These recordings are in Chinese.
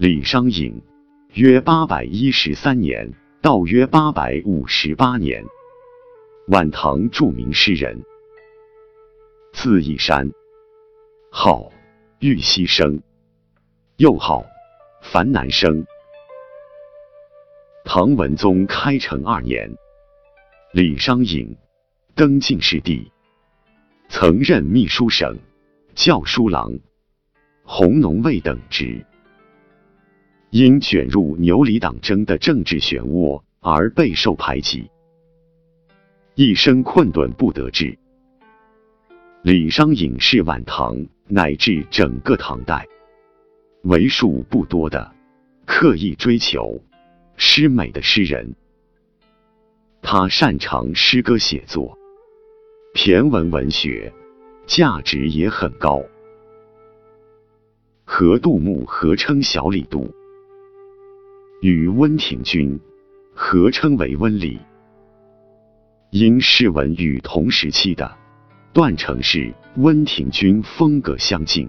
李商隐，约八百一十三年到约八百五十八年，晚唐著名诗人，字义山，号玉溪生，又号樊南生。唐文宗开成二年，李商隐登进士第，曾任秘书省、校书郎、弘农卫等职。因卷入牛李党争的政治漩涡而备受排挤，一生困顿不得志。李商隐是晚唐乃至整个唐代为数不多的刻意追求诗美的诗人。他擅长诗歌写作，骈文文学价值也很高，和杜牧合称小李杜。与温庭筠合称为温里，因诗文与同时期的段成式、温庭筠风格相近，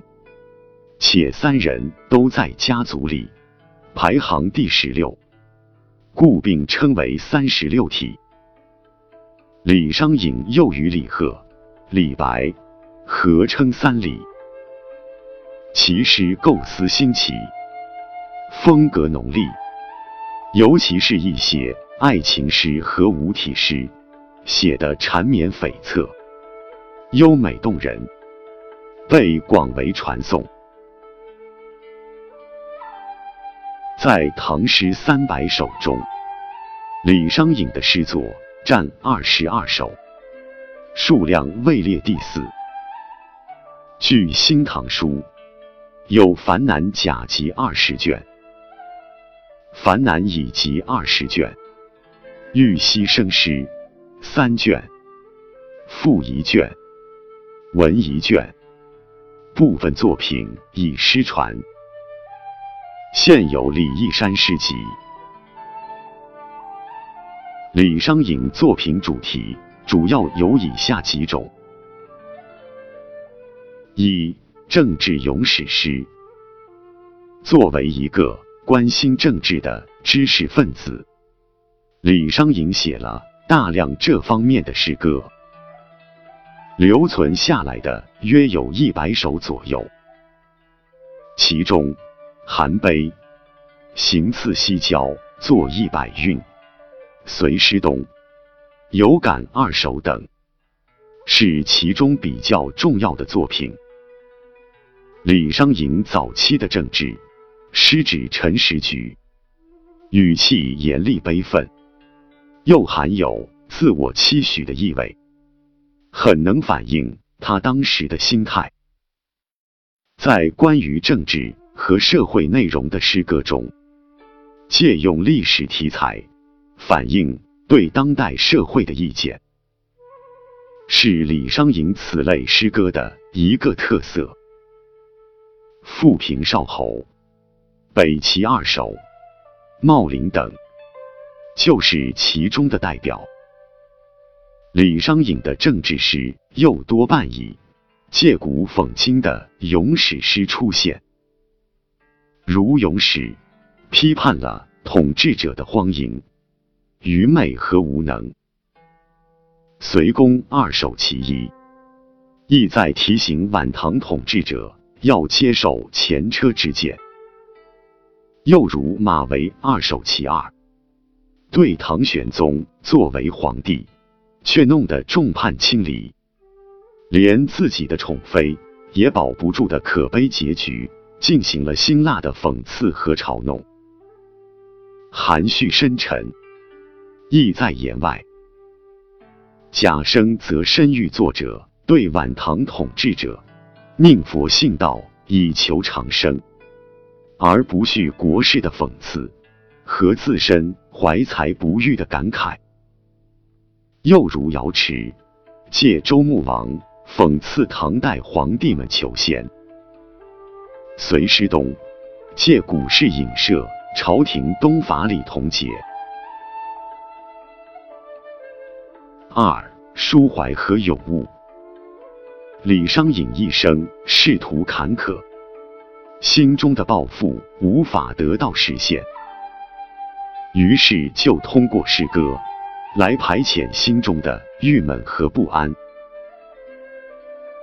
且三人都在家族里排行第十六，故并称为三十六体。李商隐又与李贺、李白合称三李，其诗构思新奇，风格浓丽。尤其是一些爱情诗和五体诗，写得缠绵悱恻、优美动人，被广为传颂。在唐诗三百首中，李商隐的诗作占二十二首，数量位列第四。据《新唐书》，有《樊南甲集》二十卷。樊南乙集二十卷，玉溪生诗三卷，赋一卷，文一卷，部分作品已失传。现有李义山诗集。李商隐作品主题主要有以下几种：一、政治咏史诗，作为一个。关心政治的知识分子，李商隐写了大量这方面的诗歌，留存下来的约有一百首左右。其中，《韩悲》《行刺西郊》作一百韵，《随诗东》《有感二首》等，是其中比较重要的作品。李商隐早期的政治。诗指陈时局，语气严厉悲愤，又含有自我期许的意味，很能反映他当时的心态。在关于政治和社会内容的诗歌中，借用历史题材，反映对当代社会的意见，是李商隐此类诗歌的一个特色。《富平少侯》。北齐二首、茂陵等，就是其中的代表。李商隐的政治诗又多半以借古讽今的咏史诗出现，如咏史，批判了统治者的荒淫、愚昧和无能；隋公二首其一，意在提醒晚唐统治者要接受前车之鉴。又如马嵬二首其二，对唐玄宗作为皇帝，却弄得众叛亲离，连自己的宠妃也保不住的可悲结局，进行了辛辣的讽刺和嘲弄，含蓄深沉，意在言外。贾生则深喻作者对晚唐统治者宁佛信道以求长生。而不恤国事的讽刺和自身怀才不遇的感慨，又如瑶池借周穆王讽刺唐代皇帝们求贤，隋师东借古事影射朝廷东法李同节。二抒怀和咏物，李商隐一生仕途坎坷。心中的抱负无法得到实现，于是就通过诗歌来排遣心中的郁闷和不安。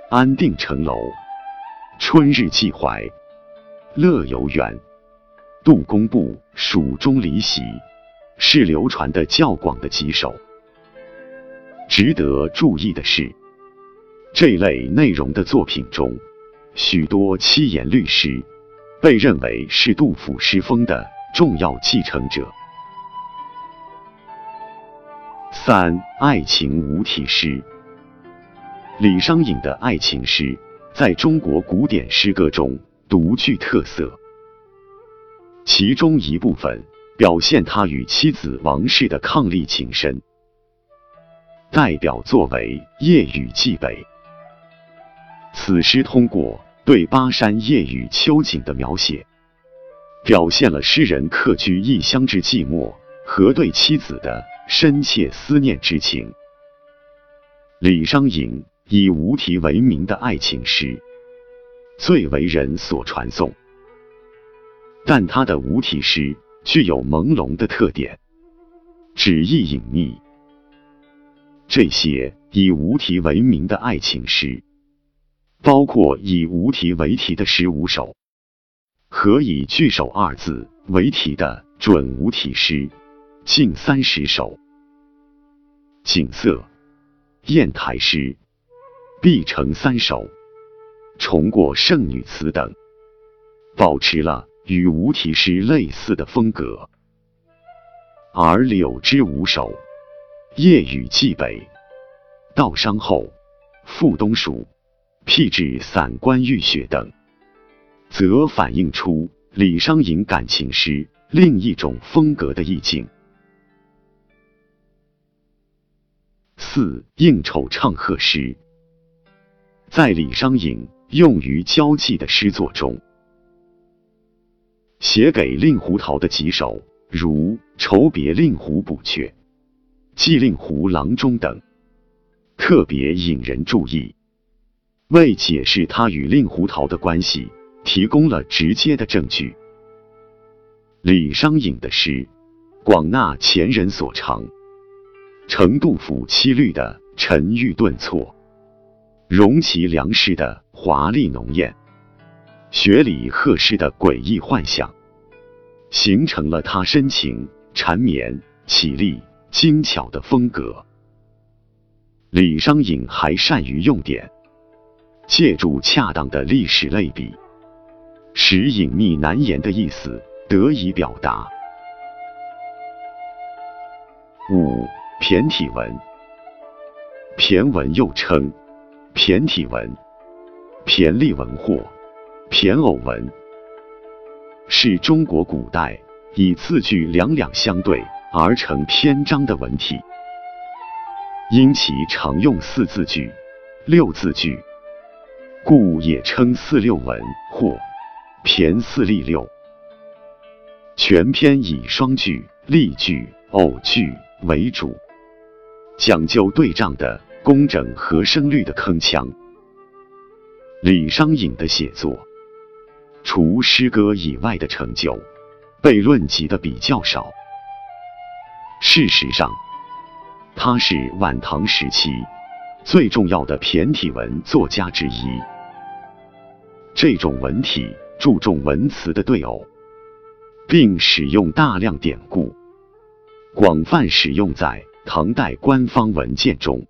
安定城楼，春日寄怀，乐游原，杜工部蜀中离席，是流传的较广的几首。值得注意的是，这类内容的作品中，许多七言律诗被认为是杜甫诗风的重要继承者。三、爱情无题诗。李商隐的爱情诗在中国古典诗歌中独具特色，其中一部分表现他与妻子王氏的伉俪情深。代表作为《夜雨寄北》，此诗通过对巴山夜雨秋景的描写，表现了诗人客居异乡之寂寞和对妻子的深切思念之情。李商隐。以无题为名的爱情诗最为人所传颂，但他的无题诗具有朦胧的特点，旨意隐秘。这些以无题为名的爱情诗，包括以无题为题的十五首，和以句首二字为题的准无题诗近三十首。景色、砚台诗。碧城三首、重过圣女词等，保持了与无题诗类似的风格。而柳枝五首、夜雨寄北、道伤后、复东蜀、僻至散关浴雪等，则反映出李商隐感情诗另一种风格的意境。四应酬唱和诗。在李商隐用于交际的诗作中，写给令狐桃的几首，如《愁别令狐补阙》《寄令狐郎中》等，特别引人注意，为解释他与令狐桃的关系提供了直接的证据。李商隐的诗广纳前人所长，承杜甫七律的沉郁顿挫。容其良诗的华丽浓艳，学礼贺诗的诡异幻想，形成了他深情缠绵、绮丽精巧的风格。李商隐还善于用典，借助恰当的历史类比，使隐秘难言的意思得以表达。五骈体文，骈文又称。骈体文、骈俪文或骈偶文，是中国古代以字句两两相对而成篇章的文体。因其常用四字句、六字句，故也称四六文或骈四隶六。全篇以双句、例句、偶句为主，讲究对仗的。工整和声律的铿锵。李商隐的写作，除诗歌以外的成就，被论及的比较少。事实上，他是晚唐时期最重要的骈体文作家之一。这种文体注重文词的对偶，并使用大量典故，广泛使用在唐代官方文件中。